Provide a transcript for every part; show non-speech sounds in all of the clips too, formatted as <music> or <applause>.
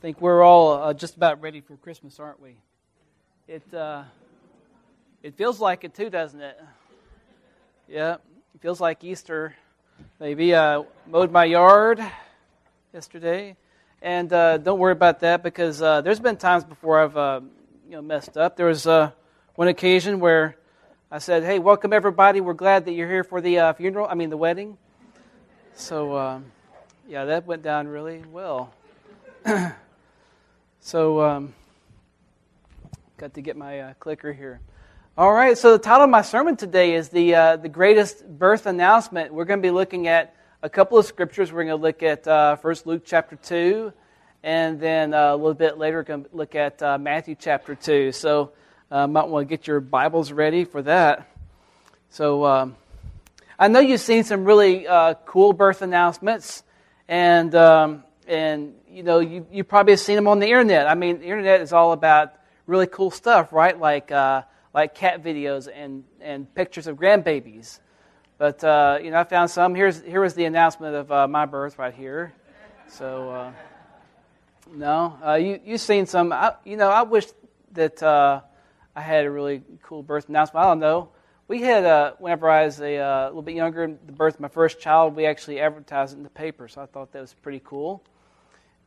I think we're all uh, just about ready for Christmas, aren't we? It uh, it feels like it too, doesn't it? Yeah, it feels like Easter. Maybe uh, mowed my yard yesterday, and uh, don't worry about that because uh, there's been times before I've uh, you know messed up. There was uh, one occasion where I said, "Hey, welcome everybody. We're glad that you're here for the funeral. I mean the wedding." So um, yeah, that went down really well. <clears throat> So, um, got to get my uh, clicker here. All right, so the title of my sermon today is the, uh, the greatest birth announcement. We're going to be looking at a couple of scriptures. We're going to look at uh, First Luke chapter 2, and then uh, a little bit later, we're going to look at uh, Matthew chapter 2. So, uh, might want to get your Bibles ready for that. So, um, I know you've seen some really uh, cool birth announcements, and um, and you know you you probably have seen them on the internet. I mean, the internet is all about really cool stuff, right? Like uh, like cat videos and and pictures of grandbabies. But uh, you know, I found some. Here's here was the announcement of uh, my birth right here. So uh, no, uh, you you've seen some. I, you know, I wish that uh, I had a really cool birth announcement. I don't know. We had, uh, whenever I was a uh, little bit younger, the birth of my first child, we actually advertised it in the paper, so I thought that was pretty cool.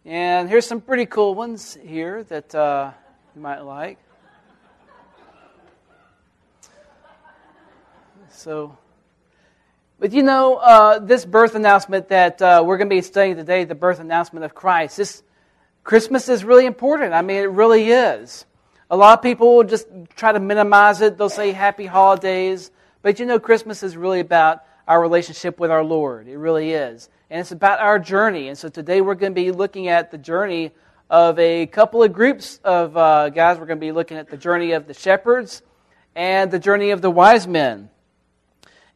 And here's some pretty cool ones here that uh, you might like. So, but you know, uh, this birth announcement that uh, we're going to be studying today, the birth announcement of Christ, this Christmas is really important. I mean, it really is. A lot of people will just try to minimize it. They'll say happy holidays. But you know, Christmas is really about our relationship with our Lord. It really is and it's about our journey. And so today we're going to be looking at the journey of a couple of groups of uh, guys. We're going to be looking at the journey of the shepherds and the journey of the wise men.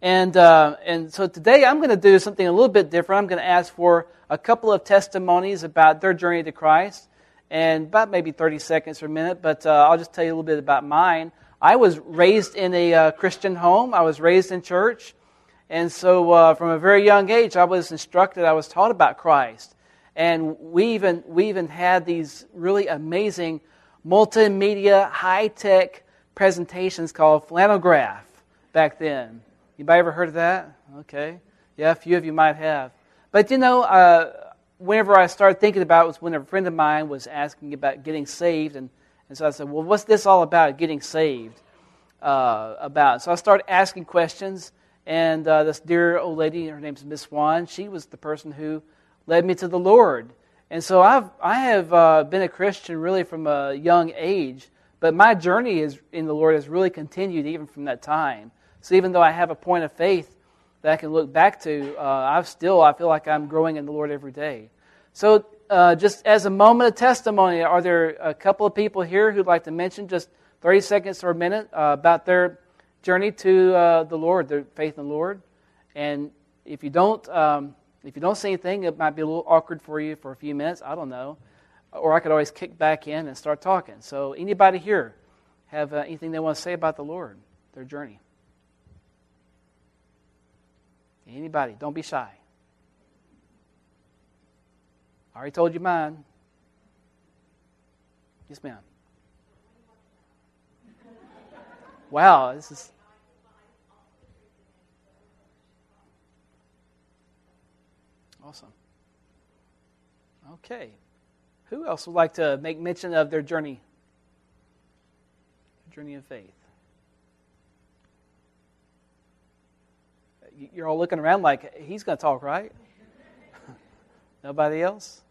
And, uh, and so today I'm going to do something a little bit different. I'm going to ask for a couple of testimonies about their journey to Christ, and about maybe 30 seconds or a minute, but uh, I'll just tell you a little bit about mine. I was raised in a uh, Christian home, I was raised in church. And so, uh, from a very young age, I was instructed, I was taught about Christ. And we even, we even had these really amazing multimedia, high tech presentations called flannelgraph back then. Anybody ever heard of that? Okay. Yeah, a few of you might have. But you know, uh, whenever I started thinking about it was when a friend of mine was asking about getting saved. And, and so I said, well, what's this all about, getting saved? Uh, about. So I started asking questions. And uh, this dear old lady, her name's Miss Swan, she was the person who led me to the Lord. And so I've, I have uh, been a Christian really from a young age, but my journey is, in the Lord has really continued even from that time. So even though I have a point of faith that I can look back to, uh, I've still, I feel like I'm growing in the Lord every day. So uh, just as a moment of testimony, are there a couple of people here who'd like to mention just 30 seconds or a minute uh, about their journey to uh, the Lord, their faith in the Lord. And if you don't, um, if you don't say anything, it might be a little awkward for you for a few minutes. I don't know, or I could always kick back in and start talking. So, anybody here have uh, anything they want to say about the Lord, their journey? Anybody? Don't be shy. I already told you mine. Yes, ma'am. Wow, this is. Awesome. Okay. Who else would like to make mention of their journey? Their Journey of faith. You're all looking around like he's going to talk, right? <laughs> Nobody else?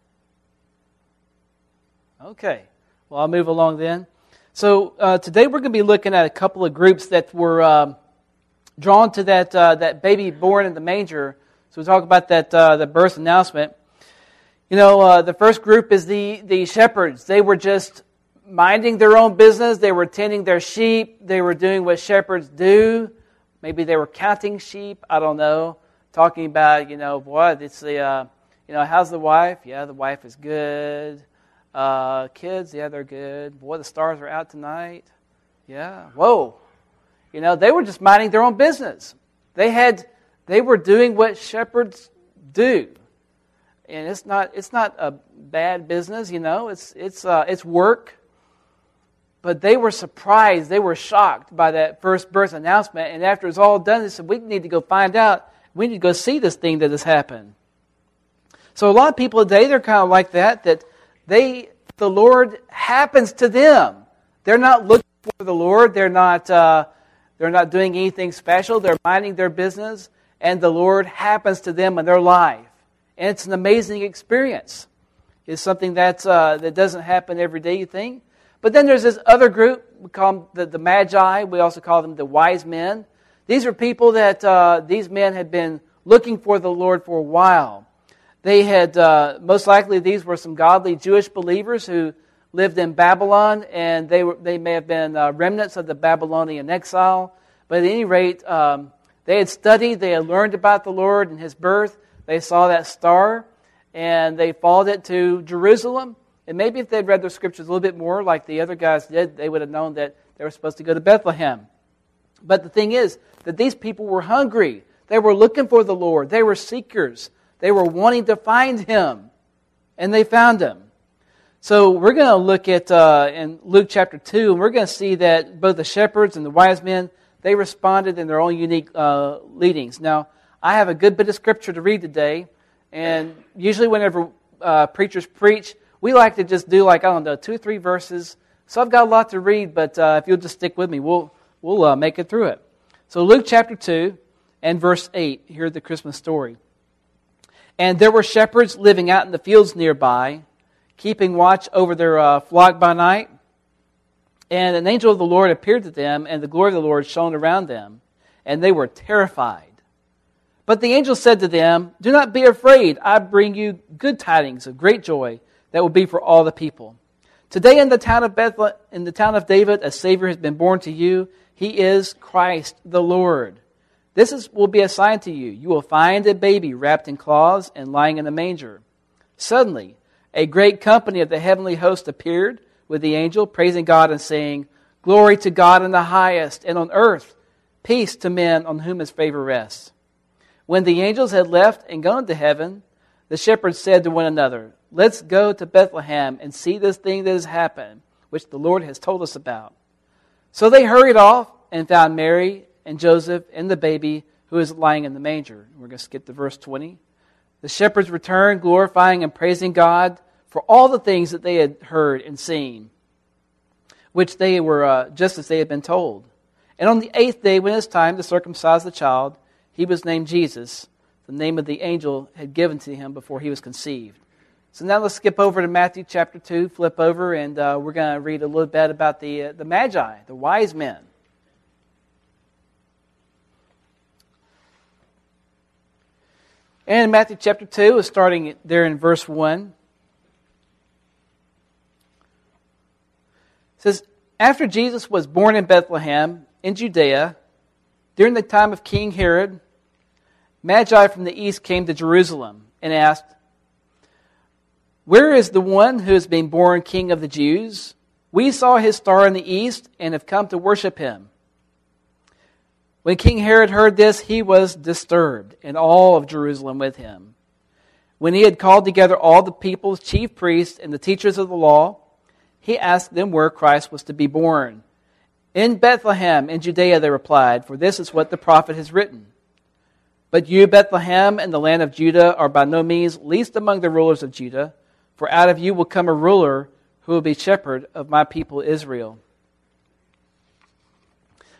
Okay. Well, I'll move along then. So uh, today we're going to be looking at a couple of groups that were um, drawn to that uh, that baby born in the manger. So we talk about that uh, the birth announcement. You know, uh, the first group is the the shepherds. They were just minding their own business. They were tending their sheep. They were doing what shepherds do. Maybe they were counting sheep. I don't know. Talking about you know what it's the uh, you know how's the wife? Yeah, the wife is good. Uh, kids, yeah, they're good. Boy, the stars are out tonight. Yeah. Whoa. You know, they were just minding their own business. They had, they were doing what shepherds do. and it's not it's not a bad business, you know. It's it's uh, it's work. But they were surprised, they were shocked by that first birth announcement, and after it's all done, they said, "We need to go find out. We need to go see this thing that has happened." So a lot of people today they're kind of like that. That they the Lord happens to them. They're not looking for the Lord. They're not. Uh, they're not doing anything special. They're minding their business, and the Lord happens to them in their life. And it's an amazing experience. It's something that's, uh, that doesn't happen every day, you think. But then there's this other group. We call them the, the Magi. We also call them the wise men. These are people that uh, these men had been looking for the Lord for a while. They had, uh, most likely, these were some godly Jewish believers who lived in Babylon, and they, were, they may have been uh, remnants of the Babylonian exile. But at any rate, um, they had studied, they had learned about the Lord and his birth. They saw that star, and they followed it to Jerusalem. And maybe if they'd read their scriptures a little bit more, like the other guys did, they would have known that they were supposed to go to Bethlehem. But the thing is that these people were hungry. They were looking for the Lord. They were seekers. They were wanting to find him. And they found him. So we're going to look at uh, in Luke chapter 2, and we're going to see that both the shepherds and the wise men, they responded in their own unique uh, leadings. Now, I have a good bit of scripture to read today, and usually whenever uh, preachers preach, we like to just do like, I don't know, two or three verses. So I've got a lot to read, but uh, if you'll just stick with me, we'll, we'll uh, make it through it. So Luke chapter 2 and verse 8, here's the Christmas story. And there were shepherds living out in the fields nearby keeping watch over their uh, flock by night. And an angel of the Lord appeared to them, and the glory of the Lord shone around them, and they were terrified. But the angel said to them, Do not be afraid. I bring you good tidings of great joy that will be for all the people. Today in the town of Bethlehem, in the town of David, a Savior has been born to you. He is Christ the Lord. This is, will be a sign to you. You will find a baby wrapped in cloths and lying in a manger. Suddenly, a great company of the heavenly host appeared with the angel, praising God and saying, Glory to God in the highest, and on earth peace to men on whom his favor rests. When the angels had left and gone to heaven, the shepherds said to one another, Let's go to Bethlehem and see this thing that has happened, which the Lord has told us about. So they hurried off and found Mary and Joseph and the baby who is lying in the manger. We're going to skip to verse 20. The shepherds returned, glorifying and praising God for all the things that they had heard and seen, which they were uh, just as they had been told. And on the eighth day, when it was time to circumcise the child, he was named Jesus, the name of the angel had given to him before he was conceived. So now let's skip over to Matthew chapter 2, flip over, and uh, we're going to read a little bit about the, uh, the Magi, the wise men. And in Matthew chapter 2 is starting there in verse 1. It says, After Jesus was born in Bethlehem in Judea, during the time of King Herod, Magi from the east came to Jerusalem and asked, Where is the one who has been born king of the Jews? We saw his star in the east and have come to worship him. When King Herod heard this, he was disturbed, and all of Jerusalem with him. When he had called together all the people's chief priests and the teachers of the law, he asked them where Christ was to be born. In Bethlehem, in Judea, they replied, for this is what the prophet has written. But you, Bethlehem, and the land of Judah, are by no means least among the rulers of Judah, for out of you will come a ruler who will be shepherd of my people Israel.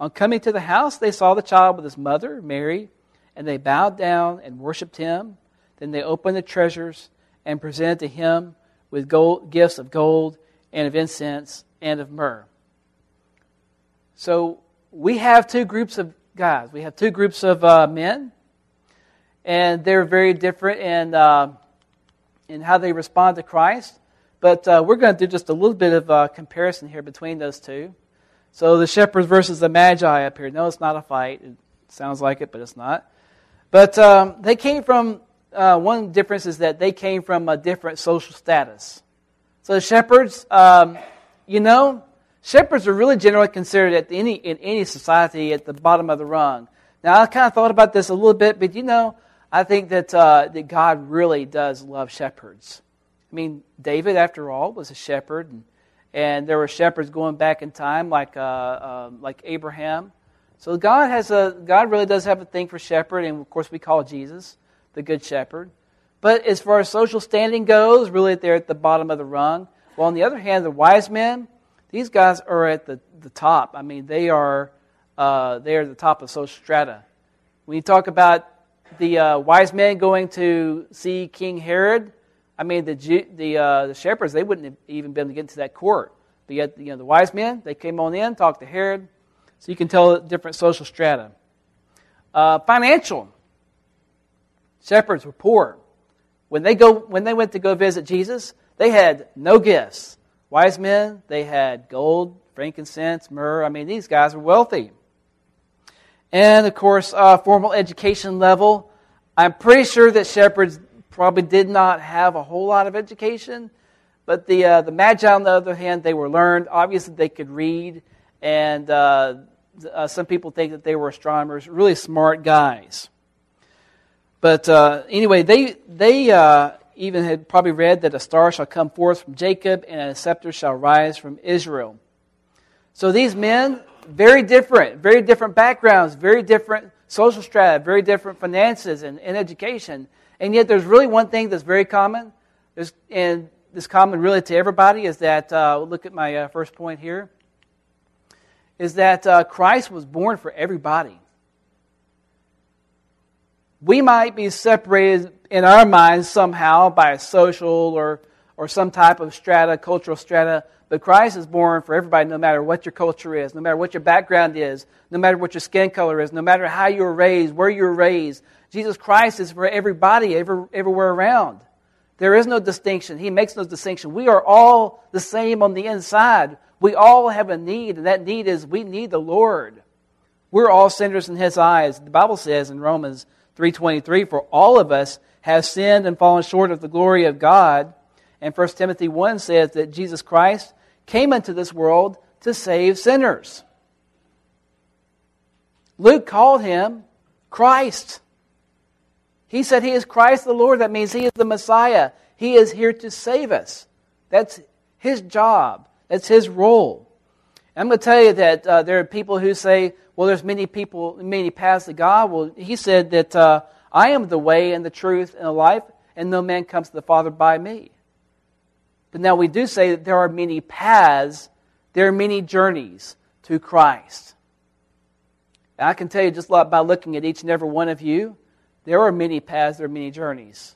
On coming to the house, they saw the child with his mother, Mary, and they bowed down and worshipped him. Then they opened the treasures and presented to him with gold, gifts of gold and of incense and of myrrh. So we have two groups of guys. We have two groups of uh, men, and they're very different in, uh, in how they respond to Christ. but uh, we're going to do just a little bit of uh, comparison here between those two. So the shepherds versus the magi up here. No, it's not a fight. It sounds like it, but it's not. But um, they came from, uh, one difference is that they came from a different social status. So the shepherds, um, you know, shepherds are really generally considered at any, in any society at the bottom of the rung. Now, I kind of thought about this a little bit, but you know, I think that, uh, that God really does love shepherds. I mean, David, after all, was a shepherd, and, and there were shepherds going back in time, like, uh, uh, like Abraham. So God has a God really does have a thing for shepherd, and of course we call Jesus the good shepherd. But as far as social standing goes, really they're at the bottom of the rung. Well, on the other hand, the wise men, these guys are at the, the top. I mean, they are uh, they are the top of social strata. When you talk about the uh, wise men going to see King Herod, I mean the the uh, the shepherds they wouldn't have even been able to get into that court. But yet, you know, the wise men they came on in, talked to Herod, so you can tell different social strata. Uh, financial. Shepherds were poor. When they, go, when they went to go visit Jesus, they had no gifts. Wise men, they had gold, frankincense, myrrh. I mean, these guys were wealthy. And of course, uh, formal education level. I'm pretty sure that shepherds probably did not have a whole lot of education, but the uh, the magi, on the other hand, they were learned. Obviously, they could read, and uh, uh, some people think that they were astronomers, really smart guys. But uh, anyway, they, they uh, even had probably read that a star shall come forth from Jacob and a scepter shall rise from Israel. So these men, very different, very different backgrounds, very different social strata, very different finances and, and education. And yet there's really one thing that's very common, and this common really to everybody, is that, uh, look at my uh, first point here, is that uh, Christ was born for everybody. We might be separated in our minds somehow by a social or, or some type of strata, cultural strata, but Christ is born for everybody no matter what your culture is, no matter what your background is, no matter what your skin color is, no matter how you were raised, where you were raised. Jesus Christ is for everybody, every, everywhere around. There is no distinction. He makes no distinction. We are all the same on the inside. We all have a need, and that need is we need the Lord. We're all sinners in his eyes. The Bible says in Romans 3:23 for all of us have sinned and fallen short of the glory of God. And 1 Timothy 1 says that Jesus Christ came into this world to save sinners. Luke called him Christ. He said he is Christ the Lord. That means he is the Messiah. He is here to save us. That's his job. That's his role. I'm going to tell you that uh, there are people who say, well, there's many people, many paths to God. Well, he said that uh, I am the way and the truth and the life, and no man comes to the Father by me. But now we do say that there are many paths, there are many journeys to Christ. And I can tell you just by looking at each and every one of you, there are many paths, there are many journeys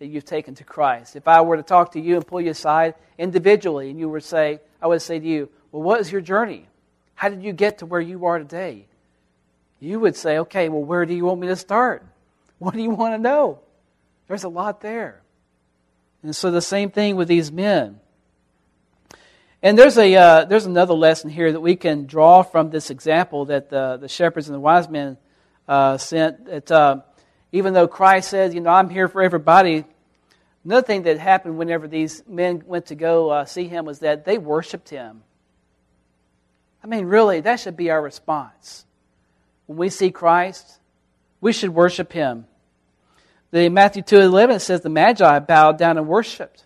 that you've taken to Christ. If I were to talk to you and pull you aside individually, and you were say, I would say to you, Well, what is your journey? How did you get to where you are today? You would say, Okay, well, where do you want me to start? What do you want to know? There's a lot there. And so the same thing with these men. And there's, a, uh, there's another lesson here that we can draw from this example that the, the shepherds and the wise men uh, sent. That, uh, even though Christ says, you know, I'm here for everybody, another thing that happened whenever these men went to go uh, see him was that they worshiped him. I mean, really, that should be our response. When we see Christ, we should worship him. The Matthew 2.11 says the Magi bowed down and worshiped.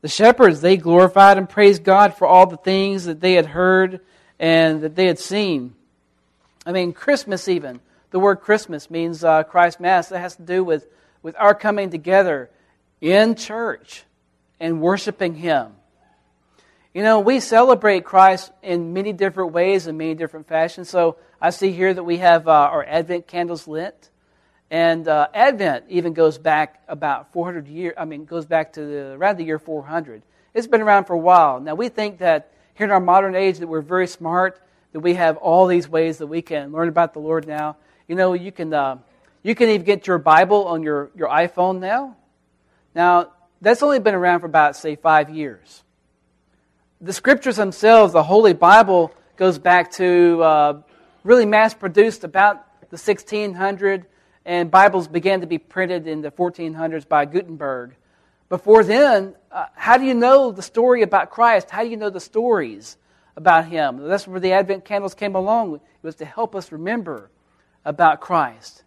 The shepherds, they glorified and praised God for all the things that they had heard and that they had seen. I mean, Christmas even the word Christmas means uh, Christ Mass. That has to do with, with our coming together in church and worshiping Him. You know, we celebrate Christ in many different ways and many different fashions. So I see here that we have uh, our Advent candles lit. And uh, Advent even goes back about 400 years, I mean, goes back to the, around the year 400. It's been around for a while. Now, we think that here in our modern age that we're very smart, that we have all these ways that we can learn about the Lord now. You know, you can, uh, you can even get your Bible on your, your iPhone now. Now, that's only been around for about, say, five years. The scriptures themselves, the Holy Bible, goes back to uh, really mass produced about the 1600, and Bibles began to be printed in the 1400s by Gutenberg. Before then, uh, how do you know the story about Christ? How do you know the stories about Him? That's where the Advent candles came along. It was to help us remember about Christ.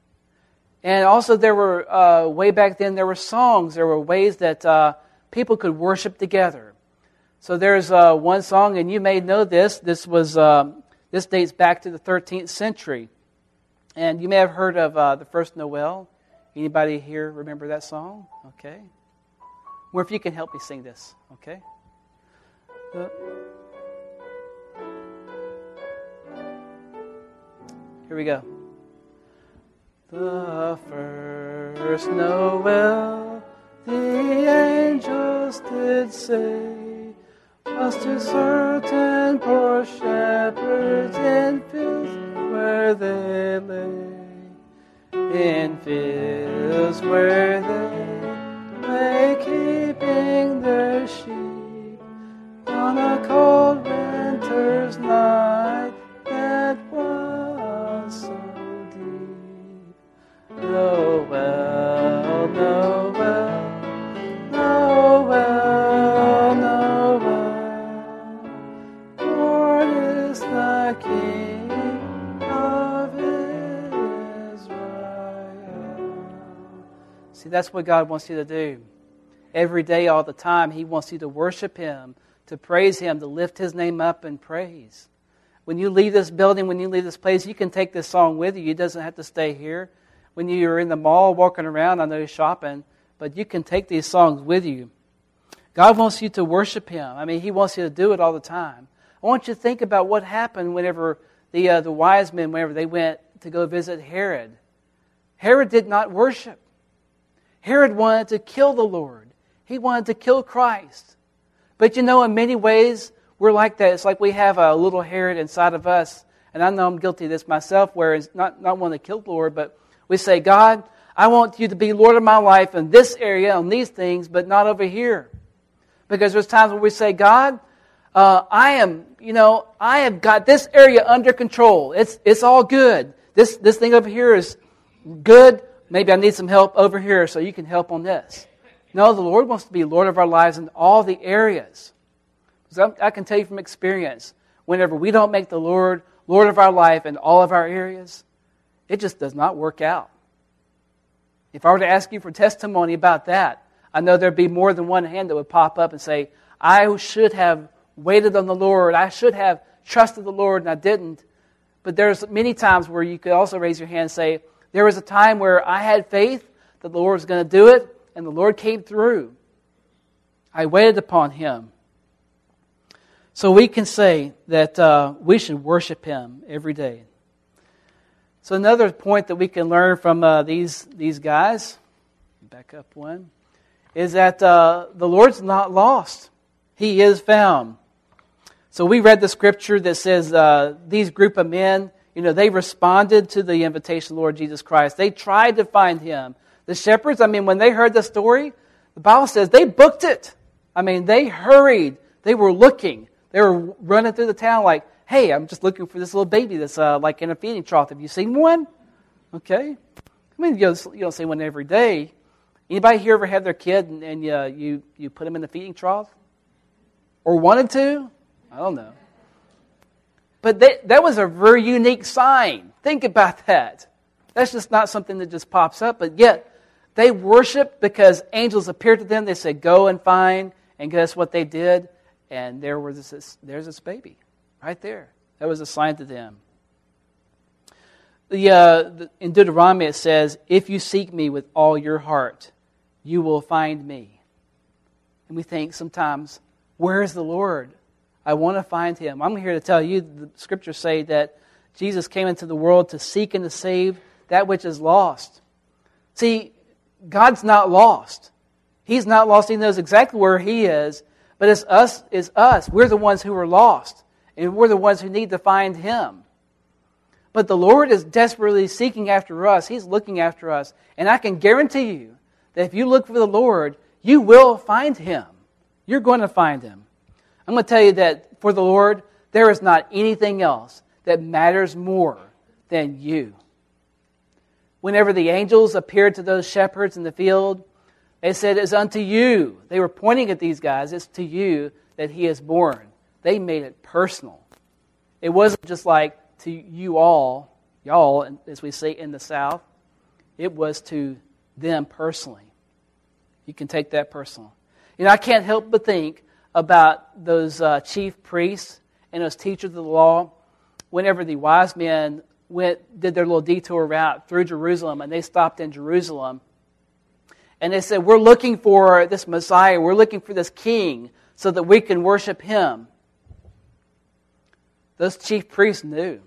And also, there were, uh, way back then, there were songs. There were ways that uh, people could worship together. So there's uh, one song, and you may know this. This was um, this dates back to the 13th century, and you may have heard of uh, the first Noel. Anybody here remember that song? Okay. Or if you can help me sing this, okay? The, here we go. The first Noel, the angels did say, was to certain poor shepherds in fields where they lay, in fields where that's what God wants you to do. Every day, all the time, He wants you to worship Him, to praise Him, to lift His name up in praise. When you leave this building, when you leave this place, you can take this song with you. It doesn't have to stay here when you're in the mall walking around, I know you're shopping, but you can take these songs with you. God wants you to worship Him. I mean, He wants you to do it all the time. I want you to think about what happened whenever the, uh, the wise men, whenever they went to go visit Herod. Herod did not worship. Herod wanted to kill the Lord. He wanted to kill Christ. But you know, in many ways, we're like that. It's like we have a little Herod inside of us. And I know I'm guilty of this myself, where it's not, not wanting to kill the Lord, but we say, God, I want you to be Lord of my life in this area, on these things, but not over here. Because there's times when we say, God, uh, I am, you know, I have got this area under control. It's, it's all good. This, this thing over here is good. Maybe I need some help over here, so you can help on this. No, the Lord wants to be Lord of our lives in all the areas. I can tell you from experience, whenever we don't make the Lord Lord of our life in all of our areas, it just does not work out. If I were to ask you for testimony about that, I know there'd be more than one hand that would pop up and say, I should have waited on the Lord. I should have trusted the Lord, and I didn't. But there's many times where you could also raise your hand and say, There was a time where I had faith that the Lord was going to do it, and the Lord came through. I waited upon Him. So we can say that uh, we should worship Him every day. So another point that we can learn from uh, these these guys, back up one, is that uh, the Lord's not lost; He is found. So we read the scripture that says uh, these group of men, you know, they responded to the invitation of the Lord Jesus Christ. They tried to find Him. The shepherds, I mean, when they heard the story, the Bible says they booked it. I mean, they hurried. They were looking. They were running through the town like, hey, I'm just looking for this little baby that's uh, like in a feeding trough. Have you seen one? Okay. I mean, you don't, you don't see one every day. Anybody here ever had their kid and, and uh, you, you put them in the feeding trough? Or wanted to? I don't know. But they, that was a very unique sign. Think about that. That's just not something that just pops up, but yet they worshiped because angels appeared to them. They said, Go and find. And guess what they did? And there was this, there's this baby. Right there. That was a sign to them. The, uh, the, in Deuteronomy it says, If you seek me with all your heart, you will find me. And we think sometimes, Where is the Lord? I want to find him. I'm here to tell you the scriptures say that Jesus came into the world to seek and to save that which is lost. See, God's not lost. He's not lost. He knows exactly where he is, but it's us, it's us. We're the ones who are lost and we're the ones who need to find him. But the Lord is desperately seeking after us. He's looking after us. And I can guarantee you that if you look for the Lord, you will find him. You're going to find him. I'm going to tell you that for the Lord, there is not anything else that matters more than you. Whenever the angels appeared to those shepherds in the field, they said, It's unto you. They were pointing at these guys. It's to you that he is born. They made it personal. It wasn't just like to you all, y'all, as we say in the South. It was to them personally. You can take that personal. You know, I can't help but think about those uh, chief priests and those teachers of the law whenever the wise men went did their little detour route through Jerusalem and they stopped in Jerusalem and they said we're looking for this Messiah. We're looking for this king so that we can worship him. Those chief priests knew.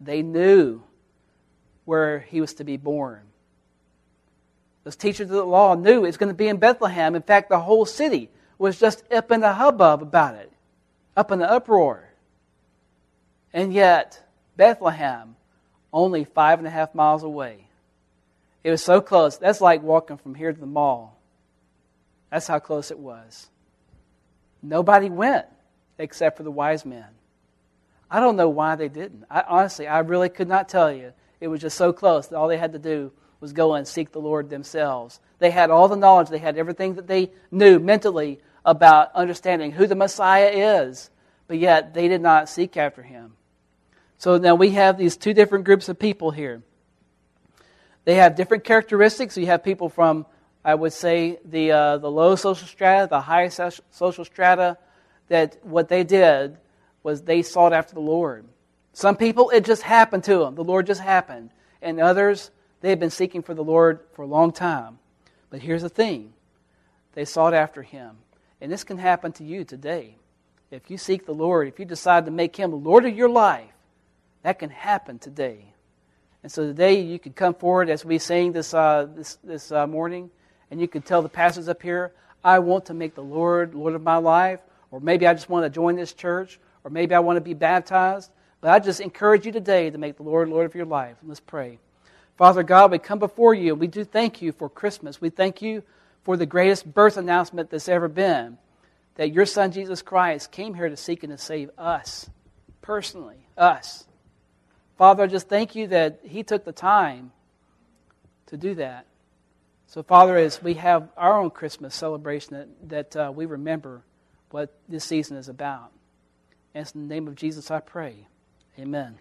They knew where he was to be born. Those teachers of the law knew it was going to be in Bethlehem. In fact, the whole city was just up in the hubbub about it, up in the uproar. And yet, Bethlehem, only five and a half miles away. It was so close. That's like walking from here to the mall. That's how close it was. Nobody went except for the wise men. I don't know why they didn't. I, honestly, I really could not tell you. It was just so close that all they had to do was go and seek the Lord themselves. They had all the knowledge, they had everything that they knew mentally about understanding who the Messiah is, but yet they did not seek after him. So now we have these two different groups of people here. They have different characteristics. You have people from, I would say, the, uh, the low social strata, the high social strata, that what they did was they sought after the Lord. Some people, it just happened to them. The Lord just happened. And others, they had been seeking for the Lord for a long time. But here's the thing they sought after Him. And this can happen to you today. If you seek the Lord, if you decide to make Him Lord of your life, that can happen today. And so today you could come forward as we sing this, uh, this, this uh, morning, and you could tell the pastors up here, I want to make the Lord Lord of my life, or maybe I just want to join this church, or maybe I want to be baptized. But I just encourage you today to make the Lord Lord of your life. Let's pray. Father God, we come before you. We do thank you for Christmas. We thank you for the greatest birth announcement that's ever been that your Son, Jesus Christ, came here to seek and to save us, personally, us. Father, I just thank you that He took the time to do that. So, Father, as we have our own Christmas celebration, that, that uh, we remember what this season is about. And in the name of Jesus, I pray. Amen.